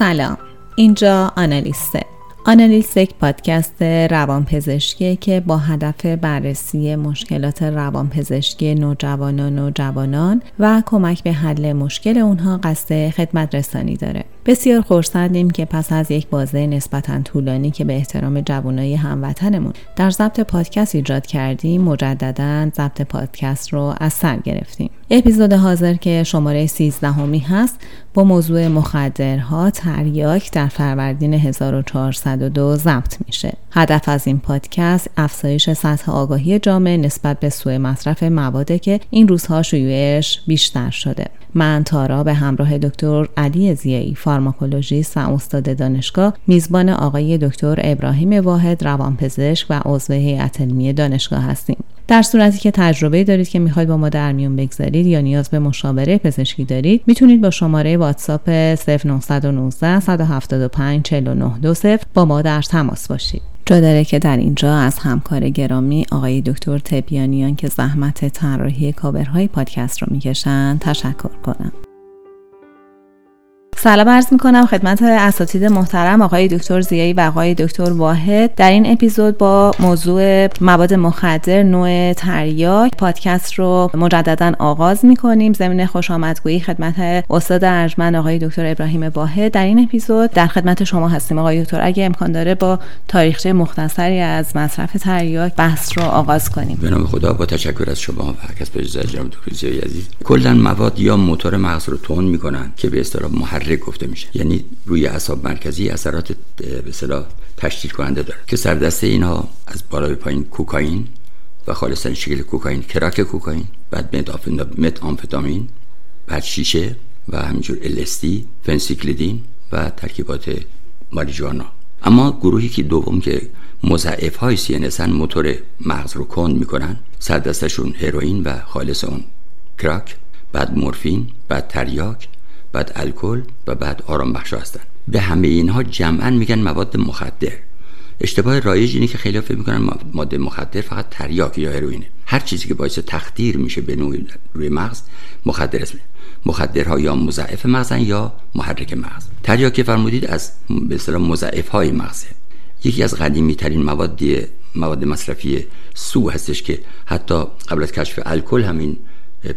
سلام اینجا آنالیسته آنالیست یک پادکست روانپزشکی که با هدف بررسی مشکلات روانپزشکی نوجوانان و جوانان و کمک به حل مشکل اونها قصد خدمت رسانی داره. بسیار خورسندیم که پس از یک بازه نسبتا طولانی که به احترام جوانای هموطنمون در ضبط پادکست ایجاد کردیم مجددا ضبط پادکست رو از سر گرفتیم. اپیزود حاضر که شماره 13 همی هست با موضوع مخدرها تریاک در فروردین 1402 ضبط میشه. هدف از این پادکست افزایش سطح آگاهی جامعه نسبت به سوء مصرف مواده که این روزها شیوعش بیشتر شده. من تارا به همراه دکتر علی زیایی فارماکولوژیست و استاد دانشگاه میزبان آقای دکتر ابراهیم واحد روانپزشک و عضو هیئت علمی دانشگاه هستیم. در صورتی که تجربه دارید که می‌خواید با ما در میون بگذارید یا نیاز به مشاوره پزشکی دارید می‌تونید با شماره واتساپ 0919 175 4920 با ما در تماس باشید. جا داره که در اینجا از همکار گرامی آقای دکتر تبیانیان که زحمت طراحی کاورهای پادکست رو می‌کشن تشکر کنم. سلام عرض می کنم خدمت اساتید محترم آقای دکتر زیایی و آقای دکتر واحد. در این اپیزود با موضوع مواد مخدر نوع تریاک پادکست رو مجددا آغاز می کنیم ضمن خوش آمدگویی خدمت استاد ارجمند آقای دکتر ابراهیم واحد. در این اپیزود در خدمت شما هستیم. آقای دکتر اگه امکان داره با تاریخچه مختصری از مصرف تریاک بحث رو آغاز کنیم. به نام خدا با تشکر از شما و هر کس به جناب دکتر زیایی عزیز. کلا مواد یا موتور مغز رو تون می‌کنن که به اصطلاح گفته میشه. یعنی روی اعصاب مرکزی اثرات به اصطلاح تشدید کننده داره. که سردسته اینها از بالا به پایین کوکائین و خالصا شکل کوکائین کراک کوکائین بعد مت آمفتامین بعد شیشه و همینجور الستی فنسیکلیدین و ترکیبات ماریجوانا. اما گروهی که دوم که مضاعف های سینسن موتور مغز رو کند می‌کنن. سردستشون هروئین و خالص اون کراک بعد مورفین بعد تریاک بعد الکل و بعد آرام بخش هستن. به همه اینها جمعا میگن مواد مخدر. اشتباه رایج اینه که خیلی فکر می‌کنن ماده مخدر فقط تریاک یا هروئینه هر چیزی که باعث تخدیر میشه به نوع روی مغز مخدر اسمه. مخدرها یا مضاعف مغزن یا محرک مغز. تریاک فرمودید از به اصطلاح مضاعف های مغزه. یکی از قدیمی ترین مواد مواد مصرفی سو هستش که حتی قبل از کشف الکل همین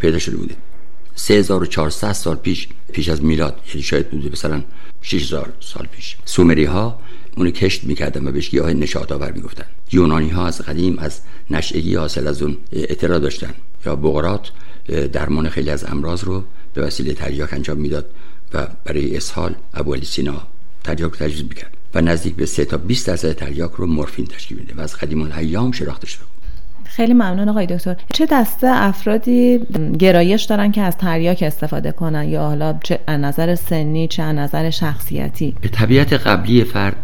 پیدا شده بوده. 3400 سال پیش پیش از میلاد. یعنی شاید بوده مثلا 6000 سال پیش. سومری ها اونو کشت می‌کردن و بهش گیاه نشاط آور می‌گفتن. یونانی ها از قدیم از نشعگی حاصل از اون اطلاع داشتن. یا بغرات درمان خیلی از امراض رو به وسیله تریاک انجام می‌داد و برای اسهال ابو سینا تریاک تجویز می‌کرد. و نزدیک به 3 تا 20 درصد تریاک رو مورفین تشکیل میده و از قدیم الایام شناخته شده. خیلی ممنون آقای دکتر. چه دسته افرادی گرایش دارن که از تریاک استفاده کنن؟ یا حالا چه از نظر سنی چه از نظر شخصیتی؟ به طبیعت قبلی فرد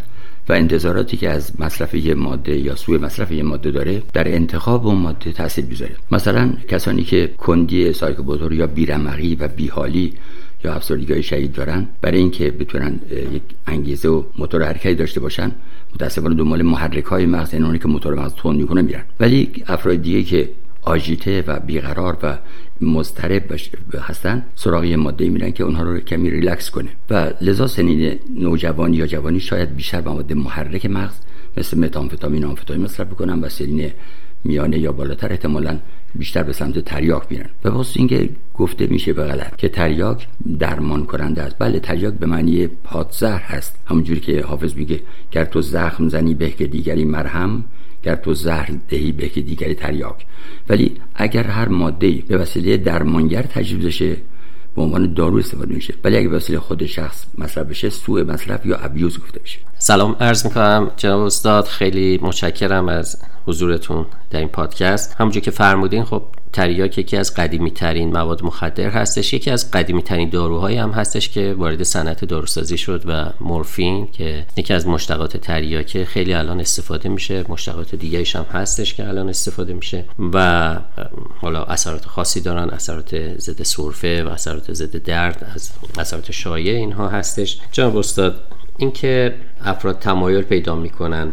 و انتظاراتی که از مصرف یه ماده یا سوی مصرف یه ماده داره در انتخاب اون ماده تاثیر می‌ذاره. مثلا کسانی که کندی سایکوبوتور یا بیرمقی و بیحالی یا افسردگی شدید دارن برای اینکه بتونن یک انگیزه و موتور حرکتی داشته باشن متاسفانه دنبال محرک های مغز یعنی که موتور مغز تون می‌کنه میرن. ولی افراد دیگه که آژیته و بیقرار و مضطرب هستن سراغ یه ماده میرن که اونها رو کمی ریلکس کنه. و لذا سنین نوجوانی یا جوانی شاید بیشتر مواد محرک مغز مثل متامفتامین آمفتامین مصرف بکنن و سنین میانه یا بالاتر احتمالا بیشتر به سمت تریاک میرن. و واسه اینکه گفته میشه به غلط که تریاک درمان کننده است. بله تریاک به معنی پادزهر هست. همونجوری که حافظ میگه گر تو زخم زنی به که دیگری مرهم گر تو زهر دهی به که دیگری تریاک. ولی اگر هر ماده به وسیله درمانگر تجویز بشه به عنوان دارو استفاده میشه. ولی اگه وسیله خود شخص مصرف بشه سوء مصرف یا ابیوز گفته میشه. سلام عرض می‌کنم جناب استاد خیلی متشکرم از حضورتون در این پادکست. همونجور که فرمودین خب تریاک یکی از قدیمی ترین مواد مخدر هستش یکی از قدیمی ترین داروهایی هم هستش که وارد صنعت داروسازی شد و مورفین که یکی از مشتقات تریاک خیلی الان استفاده میشه مشتقات دیگه هم هستش که الان استفاده میشه و حالا اثرات خاصی دارن اثرات ضد سرفه و اثرات ضد درد از اثرات شایع اینها هستش. جناب استاد اینکه افراد تمایل پیدا می‌کنن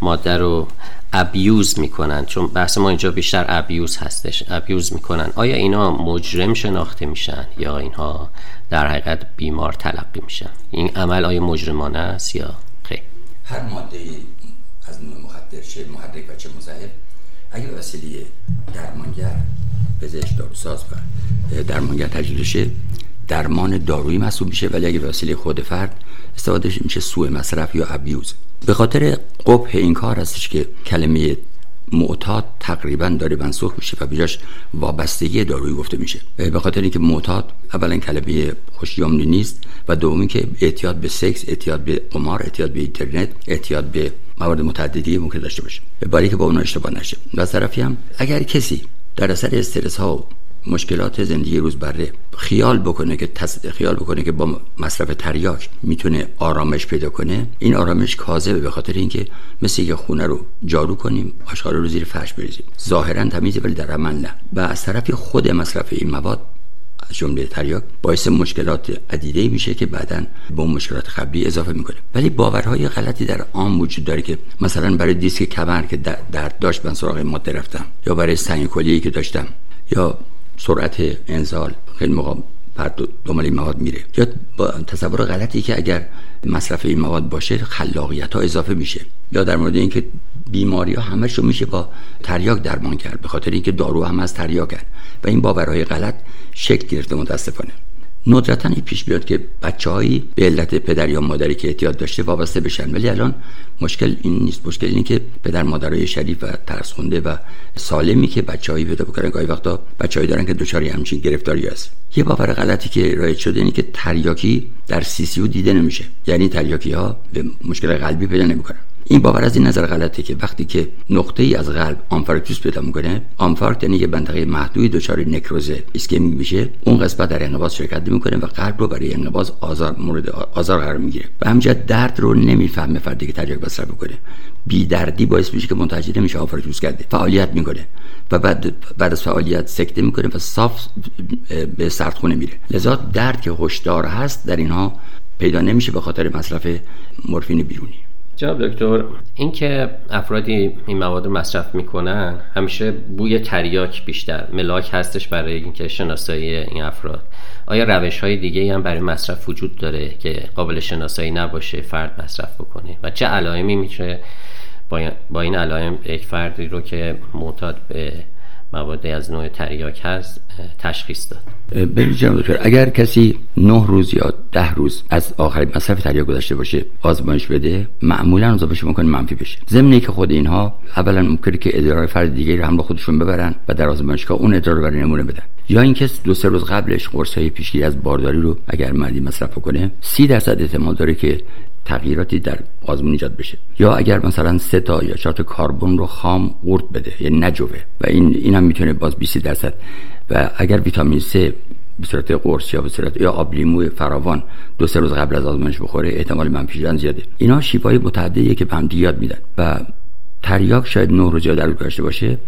ماده رو ابیوز می‌کنن چون بحث ما اینجا بیشتر ابیوز هستش. ابیوز می‌کنن. آیا اینا مجرم شناخته میشن یا اینها در حقیقت بیمار تلقی میشن؟ این عمل آیا مجرمانه است یا خیر؟ هر ماده از نوع مخدر چه محرک و چه مزهر اگر وسیله درمانگر پزشک داروساز و درمانگر تجدیدشه درمان دارویی محسوب میشه. ولی اگه وسیله خود فرد استفاده میشه سوء مصرف یا ابیوز به خاطر قبح این کار هستش که کلمه معتاد تقریبا داره منسوخ میشه و بیجاش وابستگی دارویی گفته میشه. به خاطر اینکه معتاد اولا کلمه خوشیامنی نیست و دومی که اعتیاد به سکس اعتیاد به قمار اعتیاد به اینترنت اعتیاد به موارد متعددی ممکن داشته باشه. برای که با اون اشتباه نشه. و طرفی هم اگر کسی در اثر استرس ها مشکلات زندگی روزبره خیال بکنه که خیال بکنه که با مصرف تریاک می‌تونه آرامش پیدا کنه این آرامش کاذبه به خاطر اینکه مثل اینکه خونه رو جارو کنیم آشغال رو زیر فرش بریزیم. ظاهرا تمیزه ولی در عمل نه. و از طرف خود مصرف این مواد از جمله تریاک باعث مشکلات عدیده میشه که بعدا به مشکلات قبلی اضافه می‌کنه. ولی باورهای غلطی در عام وجود داره که مثلا برای دیسک کمر که درد داشت من سراغ ماده رفتم یا برای سنگ که داشتم یا سرعت انزال خیلی موقع دنبال این مواد میره. یا با تصور غلطی که اگر مصرف این مواد باشه خلاقیت ها اضافه میشه. یا در مورد اینکه بیماری ها همش رو میشه با تریاک درمان کرد به خاطر اینکه دارو هم از تریاکن. و این باورهای غلط شکل گرفته متاسفانه. ندرتا این پیش بیاد که بچههایی به علت پدر یا مادری که اعتیاد داشته وابسته بشن. ولی الان مشکل این نیست. مشکل اینه که پدر مادرای شریف و ترس خونده و سالمی که بچههایی پیدا بکنن گاهی وقتا بچههایی دارن که دچار همچین گرفتاری هست. یه باور غلطی که رایج شده اینه که تریاکی در سی دیده نمیشه. یعنی تریاکی ها به مشکل قلبی پیدا نمی‌کنن. این باور از این نظر غلطه که وقتی که نقطه ای از قلب آنفارکتوس پیدا می‌کنه آنفارکت یعنی یه منطقه محدودی دچار نکروز اسکمی میشه. اون قسمت در انقباض شرکت می‌کنه و قلب رو برای انقباض آزار مورد آزار قرار می‌گیره. و همینجا درد رو نمی‌فهمه فردی که تریاک مصرف می‌کنه بی دردی باعث میشه که منتج نمیشه آنفارکتوس کرده. فعالیت می‌کنه و بعد بعد از فعالیت سکته می‌کنه و صاف به سردخونه میره. لذا درد که هشدار هست در اینها پیدا نمیشه به خاطر مصرف مورفین بیرونی. جناب دکتر اینکه افرادی این مواد مصرف می‌کنن همیشه بوی تریاک بیشتر ملاک هستش برای اینکه شناسایی این افراد. آیا روش های دیگه هم برای مصرف وجود داره که قابل شناسایی نباشه فرد مصرف بکنه؟ و چه علائمی میشه با این علائم یک فردی رو که معتاد به مواد از نوع تریاک هست تشخیص داد. ببینید جناب دکتر اگر کسی نه روز یا ده روز از آخرین مصرف تریاک گذشته باشه آزمایش بده معمولا اضافه ممکن منفی بشه. ضمن که خود اینها اولا ممکنه که ادرار فرد دیگه رو هم با خودشون ببرن و در آزمایشگاه اون ادرار رو برای نمونه بدن. یا اینکه دو سه روز قبلش قرص های پیشگیری از بارداری رو اگر مردی مصرف کنه سی درصد احتمال داره که تغییراتی در آزمون ایجاد بشه. یا اگر مثلا سه تا یا چهار تا رو خام قورت بده یعنی نجوئه و این این هم می‌تونه باز 20 درصد. و اگر ویتامین C به صورت قرص یا به صورت یا آب لیمو فراوان دو سه روز قبل از آزمایش بخوره احتمال منفی زیاده. اینا شیوه‌های متعددیه که به هم یاد میدن. و تریاک شاید نه روز در داشته باشه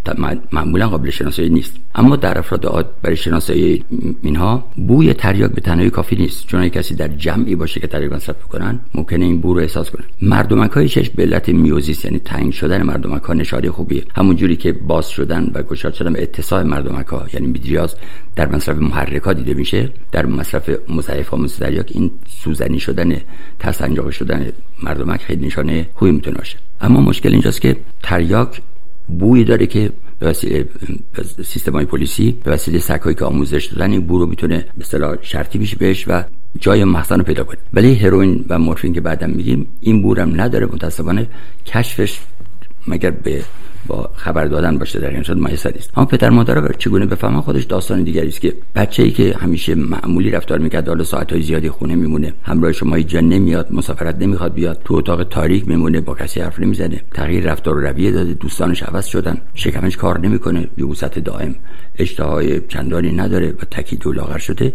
معمولا قابل شناسایی نیست. اما در افراد معتاد برای شناسایی اینها بوی تریاک به تنهایی کافی نیست. چون کسی در جمعی باشه که تریاک مصرف کنن ممکنه این بو رو احساس کنه. مردمک های چشم به علت miosis یعنی تنگ شدن مردمک ها نشانه خوبیه. همون جوری که باز شدن و گشاد شدن به اتساع مردمک ها یعنی mydriasis در مصرف محرک دیده میشه. در مصرف مضاعف ها تریاک این سوزنی شدن تسنجاق شدن مردمک خیلی نشانه خوبی می‌تونه باشه. اما مشکل اینجاست که تریاک بوی داره که به وسیله سیستم های پلیسی به وسیله سکایی که آموزش دادن این بو رو می‌تونه به اصطلاح شرطی بشه بهش و جای مخزن رو پیدا کنه. ولی هروئین و مورفین که بعدم میگیم این بورم نداره متاسفانه. کشفش مگر به با خبر دادن باشه در این صورت میسر است اما پدر مادر چگونه بفهمن؟ خودش داستان دیگری است که بچه‌ای که همیشه معمولی رفتار می‌کرد حالا ساعت‌های زیادی خونه میمونه همراه شما جا نمیاد مسافرت نمی‌خواد بیاد تو اتاق تاریک میمونه با کسی حرف نمی‌زنه تغییر رفتار و رویه داده دوستانش عوض شدن شکمش کار نمی‌کنه یبوست دائم اشتهای چندانی نداره و تکید و لاغر شده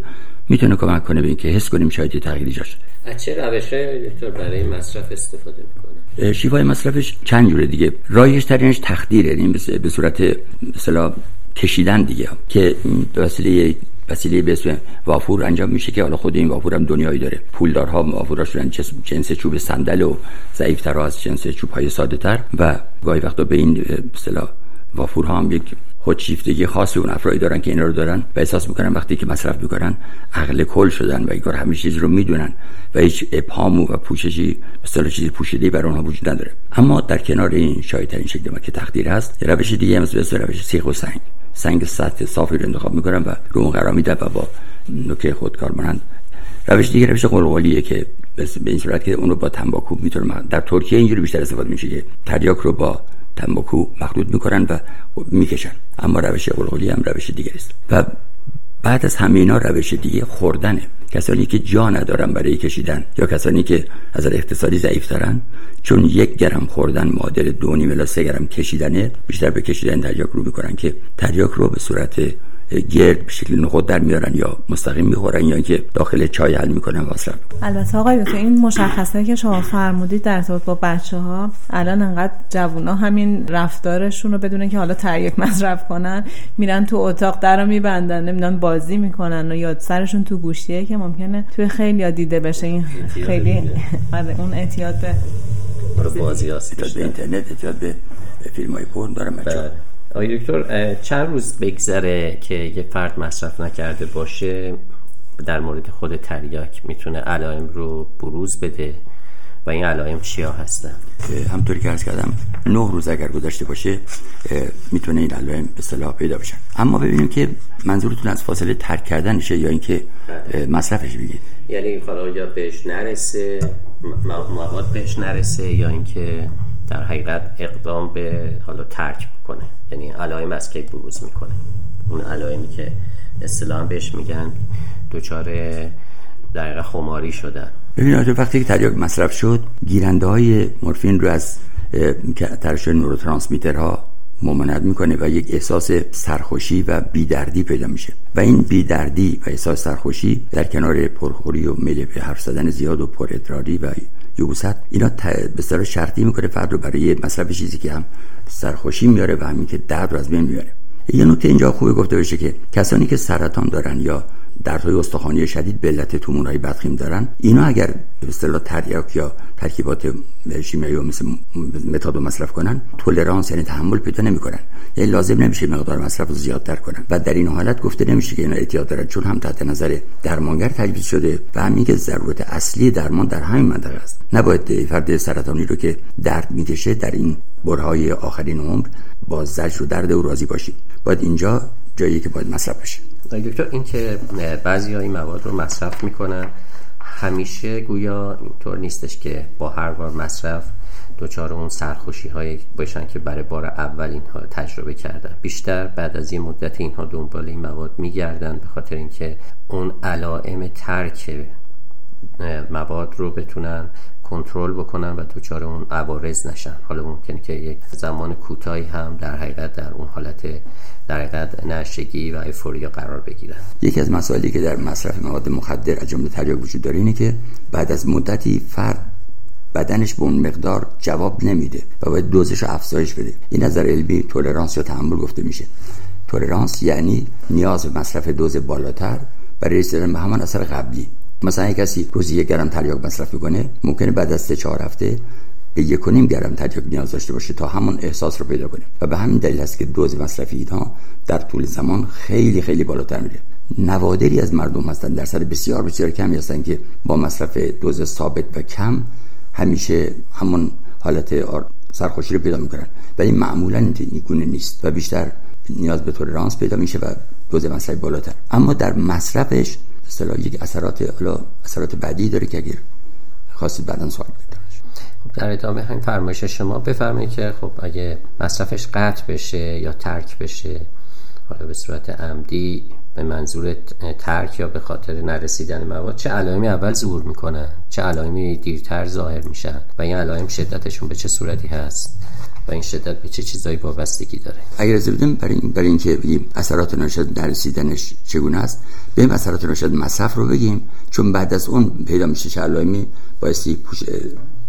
می‌تونه کمک کنه به اینکه حس کنیم شاید تغییری جا شده. از چه روشه دکتر برای مصرف استفاده می‌کنه؟ شیوای مصرفش چند جوره دیگه. رایج ترینش تخدیر یعنی به صورت مثلا کشیدن دیگه. که وسیله وسیله به اسم وافور انجام میشه که حالا خود این وافور هم دنیایی داره. پولدارها وافوراش شدن جنس چوب صندل و ضعیفتر از جنس چوب های ساده تر و گاهی وقتا به این اصطلاح وافورها هم یک خودشیفتگی خاصی اون افرادی دارن که اینا رو دارن و احساس می‌کنن وقتی که مصرف می‌کنن عقل کل شدن و اینکار همه چیز رو می‌دونن و هیچ ابهام و پوششی مثلا چیزی پوشیده بر اونها وجود نداره. اما در کنار این شایدترین شکل ما که تقدیر هست روش دیگه هم مثل روش سیخ و سنگ. سنگ سطح صافی رو انتخاب می‌کنن و رو قرار میدن و با نوک خودکار مانند روش دیگه روش قلقلیه که به این صورت که اون رو با تنباکو می‌تونه در ترکیه اینجوری بیشتر استفاده میشه که تریاک رو با تنباکو مخلوط می‌کنن و می‌کشن. اما روش قلقلی هم روش دیگری است. و بعد از همینا روش دیگه خوردنه. کسانی که جا ندارن برای کشیدن یا کسانی که از اقتصادی ضعیف دارن چون یک گرم خوردن معادل دو نیم الی سه گرم کشیدنه بیشتر به کشیدن تریاک رو می‌کنن که تریاک رو به صورت گرد به شکل نخود در میارن یا مستقیم می‌خورن یا اینکه داخل چای حل می‌کنن واسه البته آقای تو این مشخصه که شما فرمودید در ارتباط با بچه ها الان انقدر جوونا همین رفتارشون رو بدونه که حالا تریاک مصرف کنن میرن تو اتاق در رو میبندن نمی‌دونن بازی می‌کنن و یاد سرشون تو گوشیه که ممکنه توی خیلی دیده بشه. این خیلی آره، اون اعتیاد به بازی به اینترنت اعتیاد به فیلم های پرن داره بله. آقای دکتر چند روز بگذره که یه فرد مصرف نکرده باشه؟ در مورد خود تریاک می‌تونه علائم رو بروز بده و این علائم چیا هستن؟ همطوری که ارز کردم نه روز اگر گذشته باشه می‌تونه این علائم به صلاح پیدا بشن اما ببینیم که منظورتون از فاصله ترک کردنشه یا اینکه مصرفش بگید یعنی حالا یا بهش نرسه مواد بهش نرسه یا اینکه در حقیقت اقدام به حالا ترک کنه یعنی علائم از کی بروز می‌کنه. اون علائمی که اصطلاحا بهش میگن دچار دقیقه خماری شدن. ببینید وقتی که تریاک مصرف شد گیرنده های مورفین رو از ترشح نوروترانسمیترها ممانعت می‌کنه و یک احساس سرخوشی و بیدردی پیدا میشه. و این بیدردی و احساس سرخوشی در کنار پرخوری و میل به حرف زدن زیاد و پرادراری و یوست اینا به شرطی می‌کنه فرد رو برای مصرف چیزی که هم سرخوشی میاره و همین که درد رو از بین میاره یه نکته اینجا خوبه گفته بشه که کسانی که سرطان دارن یا دردهای استخوانی شدید به علت تومورهای بدخیم دارن. اینا اگر به اصطلاح تریاک یا ترکیبات شیمیایی مثل متادو مصرف کنن تولرانس یعنی تحمل پیدا نمی‌کنن. یعنی لازم نمیشه مقدار مصرف رو زیادتر کنن. و در این حالت گفته نمیشه که اینا اعتیاد دارن چون هم تحت نظر درمانگر تجویز شده و همین که ضرورت اصلی درمان در همین منطقه است. نباید فرد سرطانی رو که درد می‌کشه در این برهای آخرین عمر با زجر و درد او راضی باشید باید اینجا جایی که باید مصرف بشه. دکتر این که بعضی این مواد رو مصرف می‌کنن همیشه گویا اینطور نیستش که با هر بار مصرف دوچار اون سرخوشی های باشن که برای بار اول اینها تجربه کردن. بیشتر بعد از یه مدت اینها دنبال این مواد میگردن به خاطر اینکه اون علائم ترک مواد رو بتونن کنترل بکنن و دوچار اون عوارض نشن. حالا ممکنه که یک زمان کوتاهی هم در حقیقت در اون حالت در حقیقت نشگی و ایفوریا قرار بگیرن. یکی از مسائلی که در مصرف مواد مخدر از جمله تریاک وجود داره اینه که بعد از مدتی فرد بدنش به اون مقدار جواب نمیده و باید دوزش رو افزایش بده. این نظر علمی تولرانس یا تحمل گفته میشه. تولرانس یعنی نیاز به مصرف دوز بالاتر برای رسیدن به همان اثر قبلی. مثلا یک کسی روزی یک گرم تریاک مصرف می‌کنه ممکنه بعد از سه چهار هفته به یک و نیم گرم تریاک نیاز داشته باشه تا همون احساس رو پیدا کنه. و به همین دلیل است که دوز مصرفی اینها در طول زمان خیلی خیلی بالاتر میره. نوادری از مردم هستن درصد بسیار بسیار کمی هستن که با مصرف دوز ثابت و کم همیشه همون حالت سرخوشی رو پیدا می‌کنن. ولی معمولا این نیست و بیشتر نیاز به تولرانس پیدا میشه و دوز مصرفی بالاتر. اما در مصرفش اصطلاح یک اثرات اثرات بعدی داره که اگر خواستید بعدا سوال خب در ادامه همین فرمایش شما بفرمایید که خب اگه مصرفش قطع بشه یا ترک بشه حالا به صورت عمدی به منظور ترک یا به خاطر نرسیدن مواد چه علائمی اول ظهور می‌کنن؟ چه علائمی دیرتر ظاهر میشن؟ و این علائم شدتشون به چه صورتی هست؟ و این شدت به چه چیزایی وابستگی داره؟ اگر از بدیم برای این برای اینکه بگیم اثرات ناشد نرسیدنش چگونه است به اثرات ناشد مصرف رو بگیم چون بعد از اون پیدا میشه علائمی بایستی پوش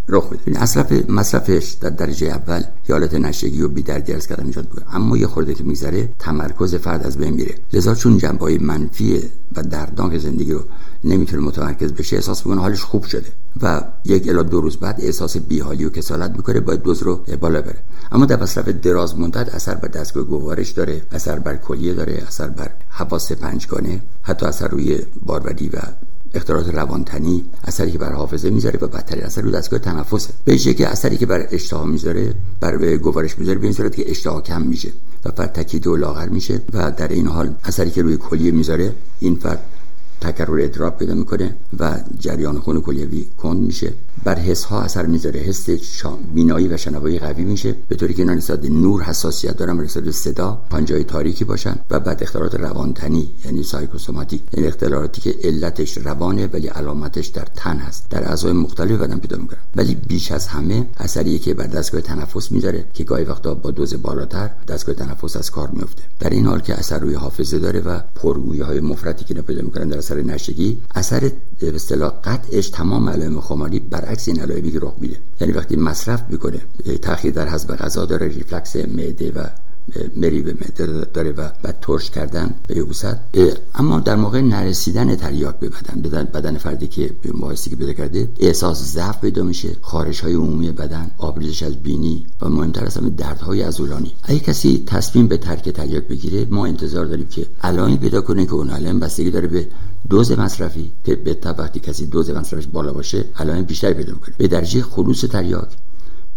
رخ بده مصرف مصرفش در درجه اول حالت نشگی و بیدردی از کردن ایجاد بود اما یه خورده که میگذره تمرکز فرد از بین میره. لذا چون جنبه منفی و دردناک زندگی رو نمی‌تونه متمرکز بشه احساس می‌کنه حالش خوب شده و یک الی دو روز بعد احساس بیحالی و کسالت می‌کنه باید دوز رو بالا بره. اما در مصرف دراز مدت اثر بر دستگاه گوارش داره اثر بر کلیه داره اثر بر حواس پنجگانه حتی اثر روی باروری و اختلالات روانتنی اثری که بر حافظه می‌ذاره و بدترین اثر رو دستگاه تنفسه به که اثری که بر اشتها می‌ذاره بر گوارش می‌ذاره به این صورت که اشتها کم میشه و فرد تکیده و لاغر میشه و در این حال اثری که روی کلیه می‌ذاره. این فرد تکرر ادراب پیدا می‌کنه و جریان خون کلیوی کند میشه. بر حس ها اثر می‌ذاره. حس بینایی و شنوایی قوی میشه به طوری که اینا نسبت نور حساسیت دارن نسبت صدا پنجای تاریکی باشن و بعد اختلالات روانتنی یعنی سایکوسوماتیک یعنی اختلالاتی که علتش روانه ولی علامتش در تن هست. در اعضای مختلف بدن پیدا می‌کنن. ولی بیش از همه اثری که بر دستگاه تنفس می‌ذاره که گاهی وقتا با دوز بالاتر دستگاه تنفس از کار میفته در این حال که اثر روی حافظه داره و پرگویی های مفرطی که پیدا می‌کنن در اثر نشگی اثر به اصطلاح قطعش تمام علائم خماری برعکس این علائمی که رخ میده. یعنی وقتی مصرف می‌کنه تاخیر در حذف غذا داره ریفلکس معده و مری به معده داره و بعد ترش کردن به یبوست اما در موقع نرسیدن تریاک به بدن بدن بدن فردی که به مباحثی که پیدا کرده احساس ضعف پیدا میشه خارش های عمومی بدن آبریزش از بینی و مهمتر از همه دردهای عضلانی. اگه کسی تصمیم به ترک تریاک بگیره ما انتظار داریم که علائمی پیدا کنه که اون علائم بستگی داره به دوز مصرفی که به وقتی کسی دوز مصرفش بالا باشه علائم بیشتری پیدا می‌کنه. به درجه خلوص تریاک.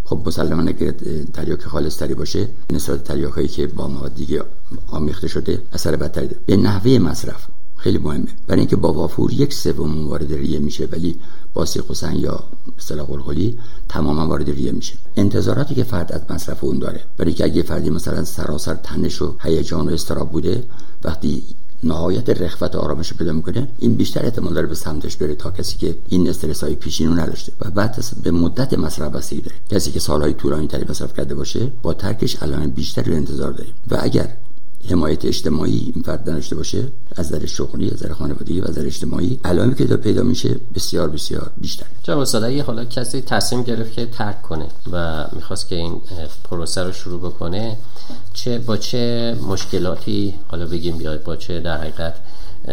خب مسلما اگر تریاک خالص تری باشه نسبت تریاک هایی که با مواد دیگه آمیخته شده اثر بدتری داره. به نحوه مصرف خیلی مهمه. برای اینکه با وافور یک سوم وارد ریه میشه ولی با سیخ یا اصطلاح قلقلی تماما وارد ریه میشه. انتظاراتی که فرد از مصرف اون داره برای اینکه اگه فردی مثلا سراسر تنش و هیجان و استراب بوده وقتی نهایت رخوت و آرامش پیدا می‌کنه. این بیشتر احتمال داره به سمتش بره تا کسی که این استرس های پیشینو نداشته و بعد به مدت مصرف بستگی داره. کسی که سالهای طولانی تری مصرف کرده باشه با ترکش علائم بیشتری رو انتظار داریم و اگر حمایت اجتماعی این فرد داشته باشه از نظر شغلی از نظر خانوادگی و از نظر اجتماعی علائمی که پیدا میشه بسیار بسیار بیشتر. جناب استاد یه حالا کسی تصمیم گرفت که ترک کنه و می‌خواست که این پروسه رو شروع بکنه چه با چه مشکلاتی حالا بگیم بیاید با چه در حقیقت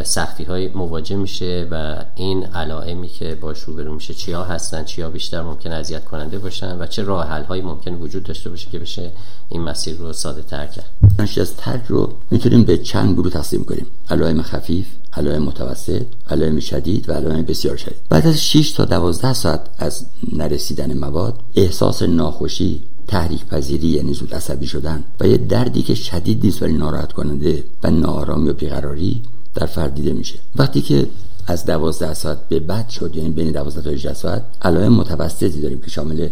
سختی های مواجه میشه و این علائمی که باش روبرو میشه چیا هستن چیا بیشتر ممکن اذیت کننده باشن و چه راه حل هایی ممکن وجود داشته باشه که بشه این مسیر رو ساده تر کرد. از ترک رو می‌تونیم به چند گروه تقسیم کنیم. علائم خفیف علائم متوسط علائم شدید و علائم بسیار شدید. بعد از 6 تا 12 ساعت از نرسیدن مواد احساس ناخوشی تحریک پذیری یعنی زود عصبی شدن و یه دردی که شدید نیست ولی ناراحت کننده و ناآرامی و بیقراری در فرد دیده میشه. وقتی که از دوازده ساعت به بعد شد یعنی بین دوازده تا 18 ساعت علائم متوسطی داریم که شامل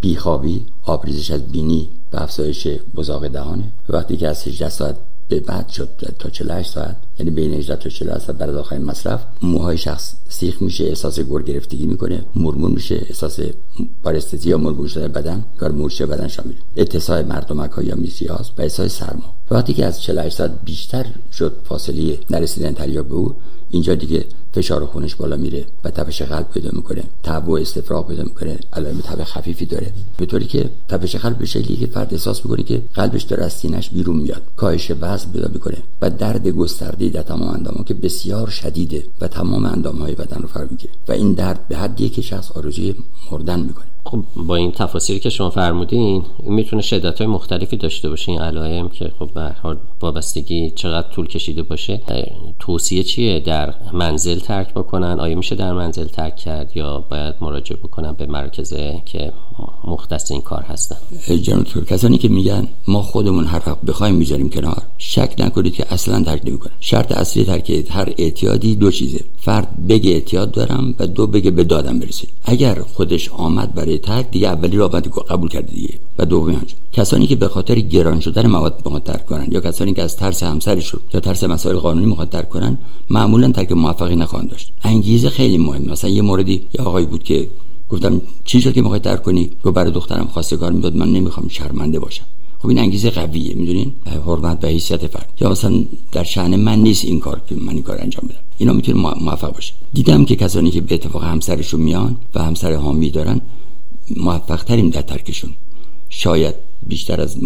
بیخوابی آبریزش از بینی و افزایش بزاق دهانه. وقتی که از 18 ساعت به بعد شد تا 48 ساعت. یعنی بین 18 تا 48 ساعت از آخرین مصرف. موهای شخص سیخ میشه احساس گر گرفتگی می‌کنه. مرمون میشه احساس پارستزی یا مرمون شده بدن. کار مورچه بدن شامل. اتساع مردمک ها یا میسیاس و احساس سرما. وقتی که از 48 ساعت بیشتر شد فاصله نرسیدن تریاک به او اینجا دیگه فشار خونش بالا میره و تپش قلب پیدا می‌کنه تب و استفراغ پیدا می‌کنه علائم تب خفیفی داره. به طوری که تپش قلب به شکلی که فرد احساس می‌کنه که قلبش داره از سینه‌اش بیرون میاد کاهش وزن پیدا می‌کنه و درد گسترده در تمام اندامها که بسیار شدیده و تمام اندامهای بدن رو فرا می‌گیره و این درد به حدی که شخص آرزوی مردن می‌کنه. خب با این تفاصیلی که شما فرمودین می‌تونه شدت های مختلفی داشته باشه این علائم که خب به هر وابستگی چقدر طول کشیده باشه. توصیه چیه؟ در منزل ترک بکنن؟ آیا میشه در منزل ترک کرد یا باید مراجعه بکنن به مرکزه که مختص این کار هستن؟ جناب کسانی که میگن ما خودمون هر وقت بخوایم می‌ذاریم کنار شک نکنید که اصلا ترک نمی‌کنه شرط اصلی ترک هر اعتیادی دو چیزه. فرد بگه اعتیاد دارم و دو بگه به دادم برسید اگر خودش آمد برای ترک دیگه اولی را قبول کرده دیگه. و دومی کسانی که به خاطر گران شدن مواد ترک کنن یا کسانی که از ترس همسرشون یا ترس مسائل قانونی ترک کنن معمولا ترک موفقی نخواهند داشت. انگیزه خیلی مهم مثلا یه موردی یه آقایی بود که گفتم چی شد که می‌خوای ترک کنی؟ رو برای دخترم خواستگار می‌داد من نمی‌خوام شرمنده باشم. خب این انگیزه قویه می‌دونین؟ حرمت و حیثیت فرد. یا مثلا در شأن من نیست این کار که من این کار انجام بدم. اینا می‌تونه موفق باشه. دیدم که کسانی که به اتفاق همسرشون میان و همسر حامی دارن موفق تریم در ترکشون. شاید بیشتر از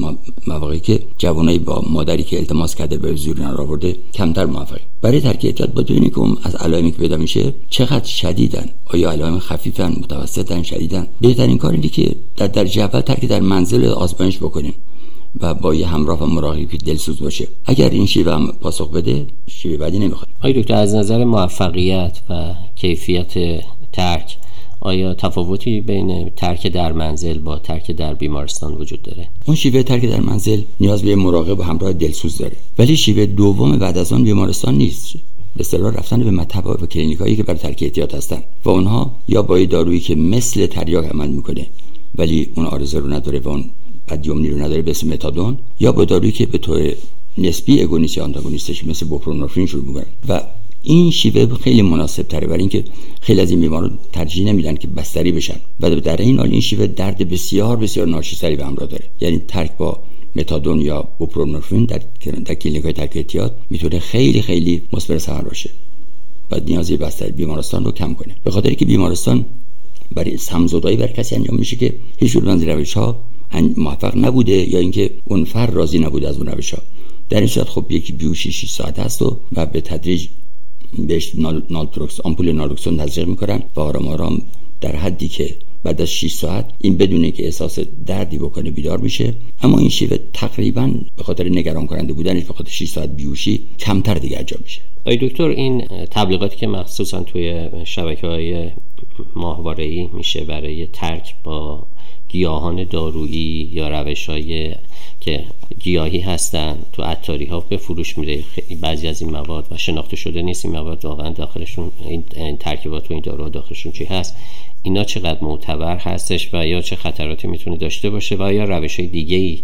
مواقعی که جوانایی با مادری که التماس کرده به زور آورده کمتر موفقی برای ترک اعتیاد با ببینید که از علائمی که پیدا میشه چقدر شدیدن؟ آیا علائم خفیفن متوسطن شدیدن؟ بهترین کار اینه که در درجه اول ترک در منزل آزمایش بکنیم و با یه همراه و مراقبی که دلسوز باشه. اگر این شیوه هم پاسخ بده شیوه بعدی نمی‌خواد. آقای دکتر از نظر موفقیت و کیفیت ترک آیا تفاوتی بین ترک در منزل با ترک در بیمارستان وجود داره؟ اون شیوه ترک در منزل نیاز به مراقب و همراه دلسوز داره. ولی شیوه دوم بعد از آن بیمارستان نیست. به اصطلاح رفتن به مطب و کلینیکایی که برای ترک اعتیاد هستن. و اونها یا با دارویی که مثل تریاک عمل می‌کنه ولی اون عارضه رو نداره و اون بدیمنی رو نداره به اسم متادون یا با دارویی که به طور نسبی agonist یا آنتاگونیستش مثل بوپرنورفین شروع می‌کنن و این شیوه خیلی مناسب تره برای اینکه خیلی از این بیماران ترجیح نمیدن که بستری بشن. و در عین حال این شیوه درد بسیار بسیار ناچیزی به همراه داره. یعنی ترک با متادون یا بوپرنورفین در در کلینیک های ترک اعتیاد می‌تونه خیلی خیلی مثمر ثمر باشه و نیازی بستری بیمارستان رو کم کنه. به خاطر که بیمارستان برای سمزدایی برای کسی انجام میشه که هیچ جور روش ها موفق نبوده یا اینکه اون فرد راضی نبوده از اون روش ها در این صورت خب یکی بیوشی 6 ساعت هست و, و به تدریج بهش نالتروکس آمپول نالتروکسون تزریق می‌کنن و آرام آرام در حدی که بعد از 6 ساعت این بدونه که احساس دردی بکنه بیدار میشه. اما این شیوه تقریبا به خاطر نگران کننده بودنش به خاطر 6 ساعت بیوشی کمتر دیگه انجام میشه. آی دکتر این تبلیغاتی که مخصوصا توی شبکه های ماهواره میشه برای ترک با گیاهان دارویی یا روش های که گیاهی هستن تو عطاری ها به فروش میره. بعضی از این مواد و شناخته شده نیست این مواد واقعا داخلشون این ترکیبات و این داروها داخلشون چی هست. اینا چقدر معتبر هستش و یا چه خطراتی می‌تونه داشته باشه و یا روش های دیگه ای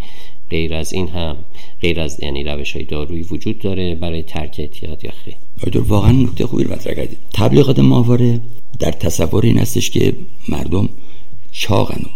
غیر از این هم غیر از یعنی روش های دارویی وجود داره برای ترک اعتیاد یا خیر. واقعا نکته خوبی مطرح کردید. تبلیغات ماهواره در تصور این هستش که مردم چاقن و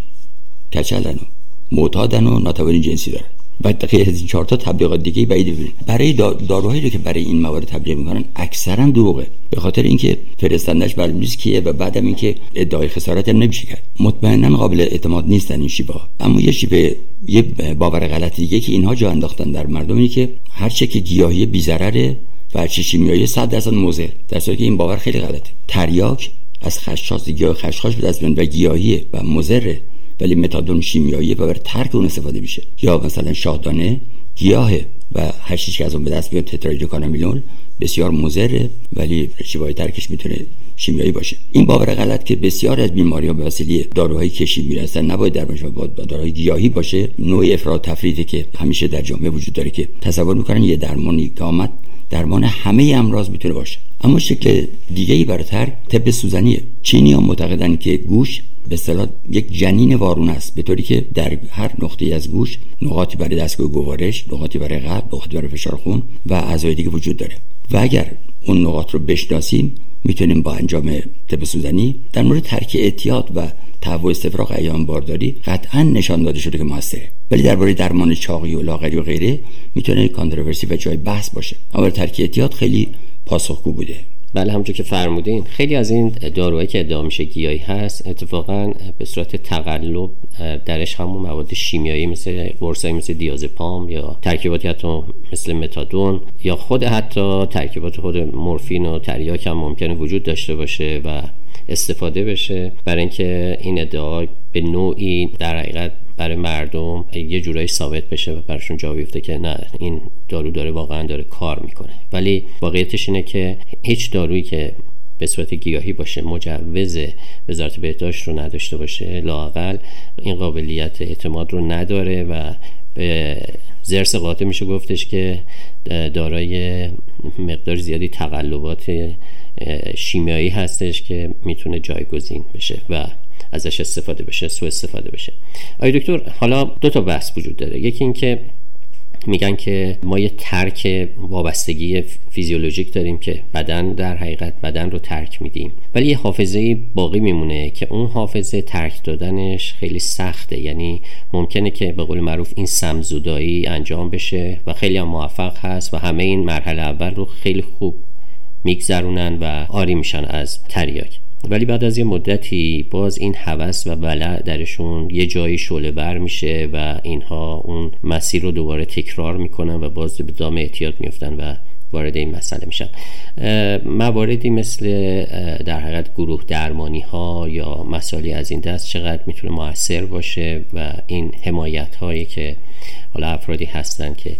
کچلن و معتادن و ناتوانی جنسی دارن. و از این چهار تا تبلیغات دیگه بعید ببینید برای داروهایی رو که برای این موارد تبلیغ می‌کنن اکثرا دروغه. به خاطر اینکه فرستندش معلوم نیست کیه و بعدم اینکه ادعای خسارت هم نمیشه کرد. مطمئنا قابل اعتماد نیستن این شیبا اما یه شیبه یه باور غلط دیگه که اینها جا انداختن در مردم اینه که هر چه که گیاهی بی‌ضرره و هر چه شیمیایی 100 درصد مضر در صورتی که این باور خیلی غلطه. تریاک از خشخاش گیاه خشخاش به دست و گیاهیه و مضره. ولی متادون شیمیایی و برای ترک اون استفاده میشه. یا مثلا شاهدانه گیاهه و هشیش که از اون به دست بیاد تتراهیدروکانابینول بسیار مضره ولی شیوای ترکش می‌تونه شیمیایی باشه. این باور غلط که بسیار از بیماری ها به وسیله داروهای کشی می‌رسن. نباید در با داروهای گیاهی باشه. نوع افراد تفریطه که همیشه در جامعه وجود داره که تصور می‌کنن یه درمانی که آمد درمان همه امراض می‌تونه باشه. اما شکل دیگه ای براتر طب سوزنیه. چینی ها معتقدن که گوش به اصطلاح یک جنین وارونه است به طوری که در هر نقطه از گوش نقاطی برای دستگاه گوارش نقاطی برای قلب نقاطی برای فشار خون و اعضای دیگه وجود داره. و اگر اون نقاط رو بشناسیم می‌تونیم با انجام طب سوزنی در مورد ترک اعتیاد و تهوع استفراغ ایام بارداری قطعا نشان داده شده که موثره. ولی درباره درمان چاقی و لاغری و غیره می‌تونه کانتروورسی و جای بحث باشه. اما ترک اعتیاد خیلی پاسخگو بوده. بله همونجور که فرمودین خیلی از این داروهایی که ادعا میشه گیاهی هست اتفاقا به صورت تقلب درش همون مواد شیمیایی مثل قرصایی مثل دیازپام یا ترکیباتی حتی مثل متادون یا خود حتی ترکیبات خود مورفین و تریاک هم ممکنه وجود داشته باشه و استفاده بشه برای اینکه این ادعا به نوعی در حقیقت برای مردم یه جورایی ثابت بشه و براشون جا بیفته که نه این دارو داره واقعا داره کار می‌کنه. ولی واقعیتش اینه که هیچ دارویی که به صورت گیاهی باشه مجوز وزارت بهداشت رو نداشته باشه لاقل این قابلیت اعتماد رو نداره و به زرس قاطع میشه گفتش که دارای مقدار زیادی تقلبات شیمیایی هستش که می‌تونه جایگزین بشه و ازش استفاده بشه سو استفاده بشه. آیا دکتر حالا دو تا بحث وجود داره. یکی اینکه میگن که ما یه ترک وابستگی فیزیولوژیک داریم که بدن در حقیقت بدن رو ترک میدیم. ولی یه حافظه باقی میمونه که اون حافظه ترک دادنش خیلی سخته. یعنی ممکنه که به قول معروف این سمزودایی انجام بشه و خیلی هم موفق هست و همه این مرحله اول رو خیلی خوب میگذرونن و آری میشن از تریاک. ولی بعد از یه مدتی باز این هوس و ولع درشون یه جایی شعله بر میشه و اینها اون مسیر رو دوباره تکرار می‌کنن و باز به دام اعتیاد میفتن و وارد این مسئله میشن. مواردی مثل در حقیقت گروه درمانی ها یا مسائلی از این دست چقدر می‌تونه موثر باشه و این حمایت هایی که حالا افرادی هستن که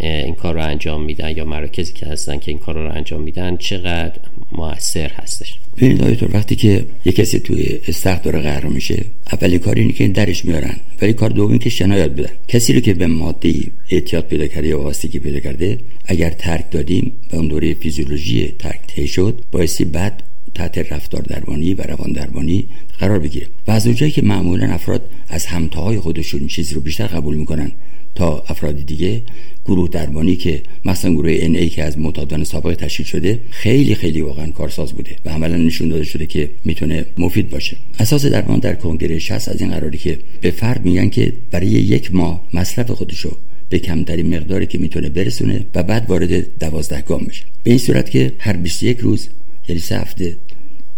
این کار رو انجام میدن یا مراکزی که هستن که این کار رو انجام میدن چقدر موثر هستش؟ ببینید آیتور وقتی که یه کسی توی استخر داره قرار میشه اولی کار اینه که درش میارن. ولی کار دومی که شنایت بدن. کسی رو که به ماده اعتیاد پیدا کرده یا واسطگی پیدا کرده اگر ترک دادیم به اون دوره فیزیولوژی ترک طی شد بایستی بعد تحت رفتار درمانی و روان درمانی قرار بگیره. و از اونجایی که معمولا افراد از همتاهای خودشون چیزی رو بیشتر قبول می‌کنن تا افراد دیگه. گروه درمانی که مثلا گروه ان ای که از معتادان سابق تشکیل شده خیلی خیلی واقعا کارساز بوده و عملا نشون داده شده که می‌تونه مفید باشه. اساس درمان در کنگره 60 از این قراری که به فرد میگن که برای یک ماه مصرف خودشو به کمترین مقداری که می‌تونه برسونه و بعد وارد دوازده گام بشه. به این صورت که هر 21 روز یعنی سه هفته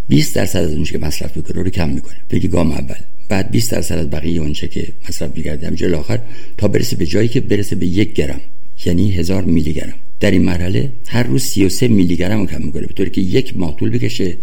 20 درصد از اونچه که مصرف می‌کنه رو کم می‌کنه. بگی گام اول. بعد 20 درصد از بقیه اونچه که مصرف می‌کرده همجل آخر تا برسه به جایی که برسه به یک گرم یعنی هزار میلی گرم. در این مرحله هر روز 33 میلی گرم کم می‌کنه به طوری که یک ماه طول بکشه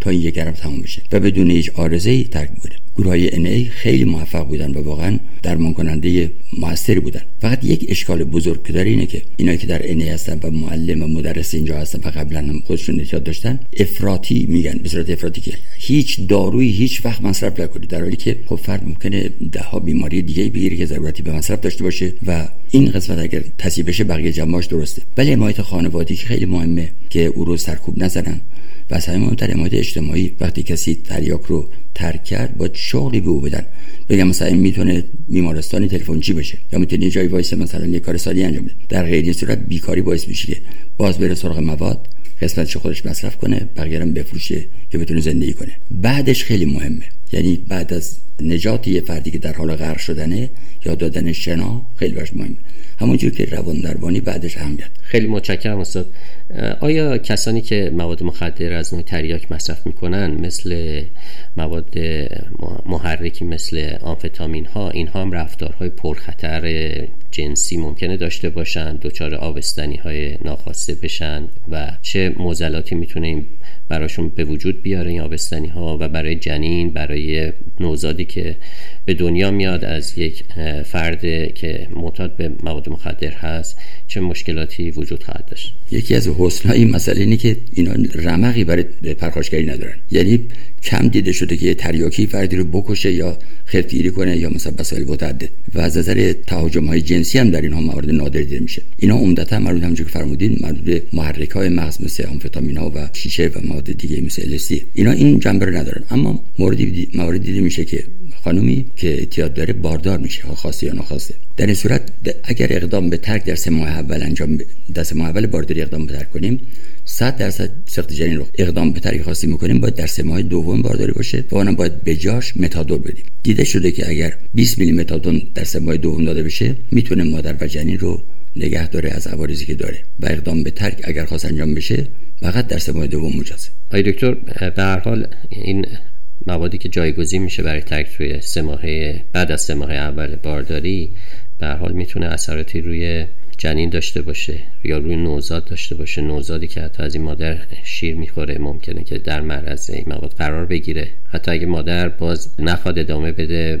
تا این یک گرم تموم بشه. و بدون هیچ آرزه ای ترک می‌کنه. گروه های ای خیلی موفق بودن و واقعا درمان کننده موثری بودن. فقط یک اشکال بزرگ که داره اینه که اینایی که در ای هستن و معلم و مدرس اینجا هستن و قبلا هم خودشون اعتیاد داشتن افراطی میگن به صورت افراطی که هیچ دارویی هیچ وقت مصرف نکنید. در حالی که خب فرد ممکنه ده ها بیماری دیگه بگیره که ضرورتی به مصرف داشته باشه و این قسمت اگر تصیب بشه بقیه جمعاش درسته. ولی حمایت خانوادگی خیلی مهمه که او رو سرکوب نزنن. و از همه مهمتر حمایت اجتماعی. وقتی کسی تریاک رو ترک کرد با شغلی به او بدن. بگم مثلا این می‌تونه بیمارستانی تلفنچی بشه؟ یا می‌تونه یه جایی وایسه مثلا یه کار سالی انجام بده. در غیر صورت بیکاری باعث میشه که باز بره سراغ مواد قسمتش خودش مصرف کنه بقیه هم بفروشه که بتونه زندگی کنه. بعدش خیلی مهمه. یعنی بعد از نجات یه فردی که در حال غرق شدنه یا دادن شنا خیلی باش مهمه. همونجور که روان دربانی بعدش اهمیت خیلی متشکرم استاد. آیا کسانی که مواد مخدر از نوع تریاک مصرف می‌کنن مثل مواد محرکی مثل آمفتامین ها اینها هم رفتارهای پرخطر جنسی ممکنه داشته باشن دچار آبستنی های ناخواسته بشن و چه موزلاتی می‌تونه براشون به وجود بیاره این آبستنی ها و برای جنین برای نوزادی که به دنیا میاد از یک فرد که معتاد به مواد مخدر هست چه مشکلاتی وجود خواهد داشت؟ یکی از حسنهای این مسئله اینه که اینا رمقی برای پرخاشگری ندارن. یعنی کم دیده شده که یه تریاکی فردی رو بکشه یا خرتگیری کنه یا مثلا مسائل متعدد و از نظر تهاجم های جنسی هم در اینها موارد نادر دیده میشه. اینا عمدتا مربوط همونجوری که فرمودین مربوط به محرک های مغز مثل آمفتامین ها و شیشه و مواد دیگه مثل الستی اینا این جنبه رو ندارن. اما موردی موارد دیده میشه که خانومی که اعتیاد داره باردار میشه خواسته یا ناخواسته در این صورت اگر اقدام به ترک در سه ماه اول انجام در سه ماه اول بارداری اقدام به ترک کنیم 100 درصد سخت جنین رو اقدام به ترک خاصی می‌کنیم باید در سه ماه دوم بارداری باشه و اونم باید به جاش متادون بدیم. دیده شده که اگر 20 میلی متادون در سه ماه دوم داده بشه می‌تونه مادر و جنین رو نگه داره از عوارضی که داره و اقدام به ترک اگر خواست انجام بشه فقط در سه ماه دوم مجازه. آقای دکتر به هر حال این موادی که جایگزین میشه برای ترک توی سه ماهه بعد از سه ماه اول بارداری به حال می‌تونه اثراتی روی جنین داشته باشه یا روی نوزاد داشته باشه نوزادی که حتی از این مادر شیر می‌خوره ممکنه که در معرض این مواد قرار بگیره. حتی اگه مادر باز نخواد ادامه بده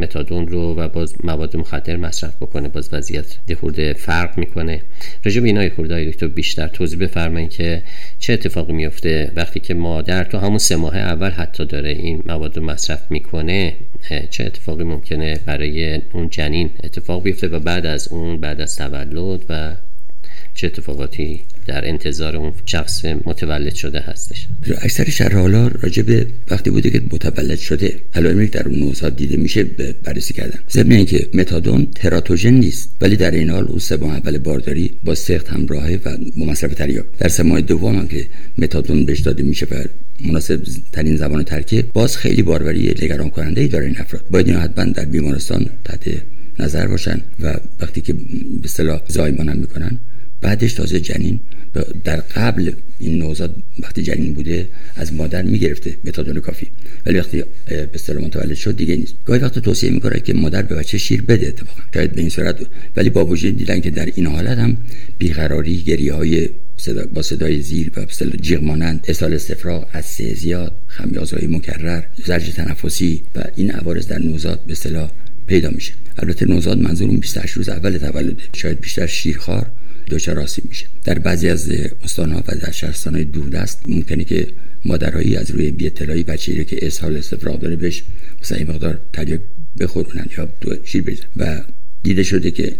متادون رو و باز مواد مخدر مصرف بکنه باز وضعیت خورده فرق می‌کنه. راجع به اینای خورده دکتر بیشتر توضیح بفرمایید که چه اتفاقی میفته وقتی که مادر تو همون سه ماه اول حتی داره این مواد رو مصرف می‌کنه چه اتفاقی ممکنه برای اون جنین اتفاق بیفته و بعد از اون بعد از تولد و چه اتفاقاتی در انتظار اون شخص متولد شده هستش. اکثر شرح حالا راجع به وقتی بوده که متولد شده علائمی در اون نوزاد دیده میشه بررسی کردن ضمن اینکه متادون تراتوژن نیست ولی در این حال اون سه ماه اول بارداری با سخت همراهه و مصرف تریاک در سه ماه دوم هم که متادون بهش داده میشه و مناسب ترین زبان ترکیه باز خیلی باروری نگران کننده ای داره این افراد. باید این حتما در بیمارستان تحت نظر باشن و وقتی که به اصطلاح زایمان هم می‌کنن بعدش تازه جنین در قبل این نوزاد وقتی جنین بوده از مادر می‌گرفته متادون کافی. ولی وقتی به اصطلاح متولد شد دیگه نیست. گاهی وقت توصیه می‌کنه که مادر به بچه شیر بده اتفاقا. شاید به این صورت. ولی با وجود دیدن که در این حالت هم بیقراری گریه های صدا با صدای زیر و به جیغ مانند اسهال استفراغ از زیاد خمیازهای مکرر زرج تنفسی و این عوارض در نوزاد به اصطلاح پیدا میشه. البته نوزاد منظور اون 28 روز اول تولده شاید بیشتر شیرخوار دچار آسیب میشه. در بعضی از استانها و در شهرستانهای دوردست ممکنه که مادرهایی از روی بی اطلاعی بچه‌ای که اسهال استفراغ داره بهش مثلا این مقدار تریاک بخورونن یا شیر بریزن. و دیده شده که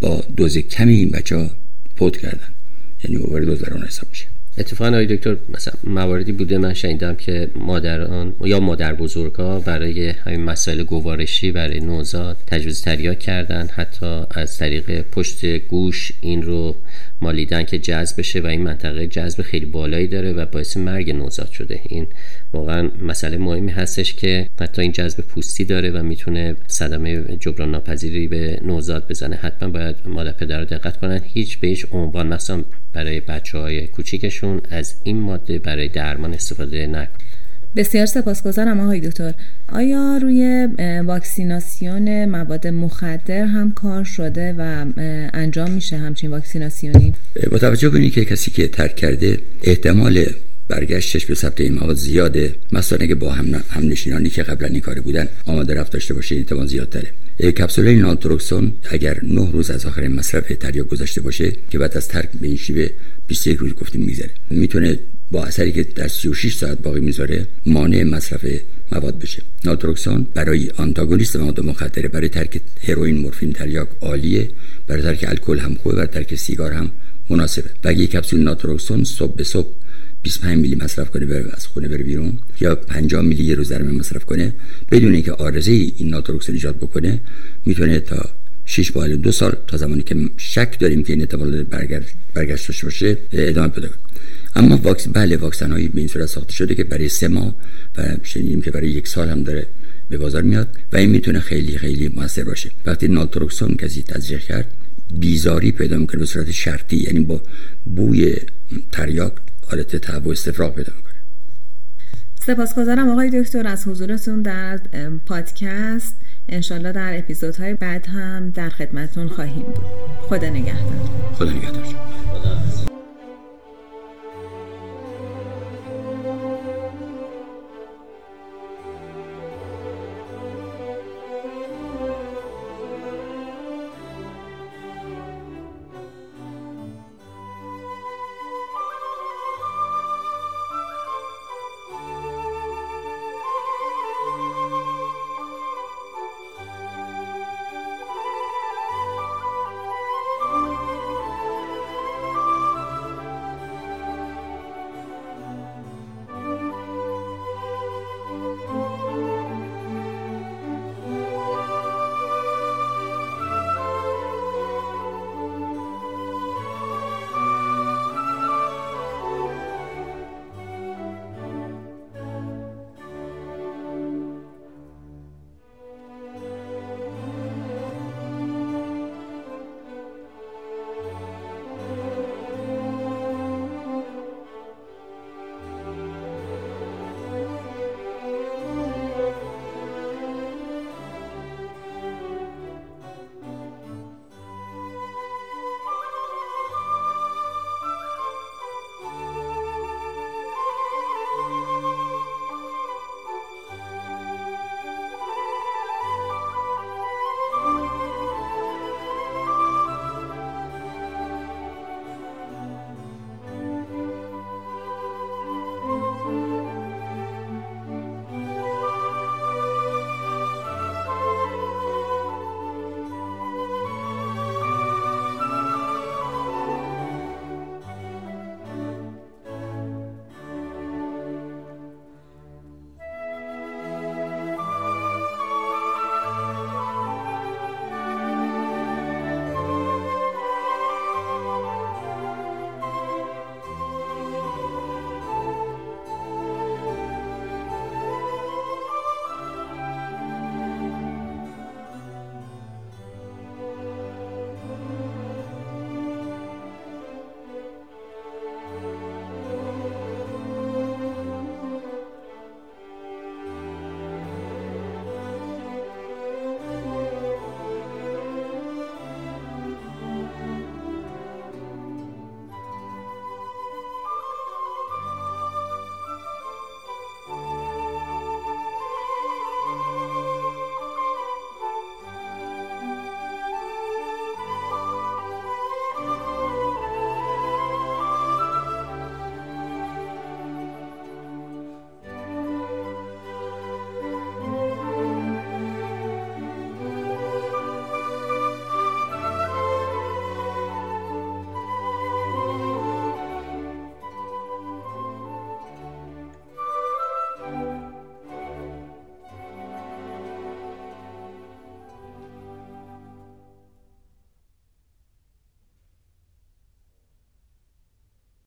با دوز کمی این بچه ها فوت کردن. یعنی اووردوز در اون حساب میشه. اتفاقا آقای دکتر مثلا مواردی بوده من شنیدم که مادران یا مادر بزرگا برای همین مسائل گوارشی برای نوزاد تجویز تریاک کردن حتی از طریق پشت گوش این رو مالیدن که جذب بشه و این منطقه جذب خیلی بالایی داره و باعث مرگ نوزاد شده. این واقعا مسئله مهمی هستش که حتی این جذب پوستی داره و می‌تونه صدمه جبران ناپذیری به نوزاد بزنه. حتما باید مادر پدر دقت کنن. هیچ بهش عنوان مثلا برای بچه های کوچیکشون از این ماده برای درمان استفاده نکن بسیار سپاسگزارم آقای دکتر. آیا روی واکسیناسیون مواد مخدر هم کار شده و انجام میشه همچین واکسیناسیونی؟ با توجه به اینکه کسی که ترک کرده احتمال برگشتش به ثبت این مواد زیاده مثلا اگه با هم, هم نشینانی که قبلا این کار بودن آماده رفت داشته باشه این احتمال زیادتره. کپسول نالتروکسون اگر 9 روز از آخرین مصرف تریاک گذشته باشه که بعد از ترک به این شیوه 21 روز گفتیم می‌ذاره می‌تونه با اثری که در 36 ساعت باقی می‌ذاره مانع مصرف مواد بشه. نالتروکسون برای آنتاگونیست مواد مخدره برای ترک هروئین مورفین تریاک عالیه. برای ترک الکل هم خوبه برای ترک سیگار هم مناسبه. و اگه کپسول نالتروکسون صبح به صبح 25 میلی مصرف کنه بره از خونه بره بیرون یا 50 میلی یه روز در مصرف کنه بدون اینکه آرزه این ناتروکسون ایجاد بکنه می‌تونه تا 6 ماه دو سال تا زمانی که شک داریم که این اتفاق برگشت برگشت باشه ادامه کنه. اما واکس بله واکسن هایی به این صورت ساخته شده که برای سه ماه و شنیدیم که برای یک سال هم داره به بازار میاد و این می‌تونه خیلی خیلی موثر باشه. وقتی ناتروکسون کسی تزریق کرد بیزاری پیدا می‌کنه به صورت شرطی یعنی با بوی تریاک حالت تهوع استفراغ پیدا می‌کنه. سپاسگزارم آقای دکتر از حضورتون در پادکست. انشالله در اپیزودهای بعد هم در خدمتون خواهیم بود. خدا نگهدار. خدا نگهدار.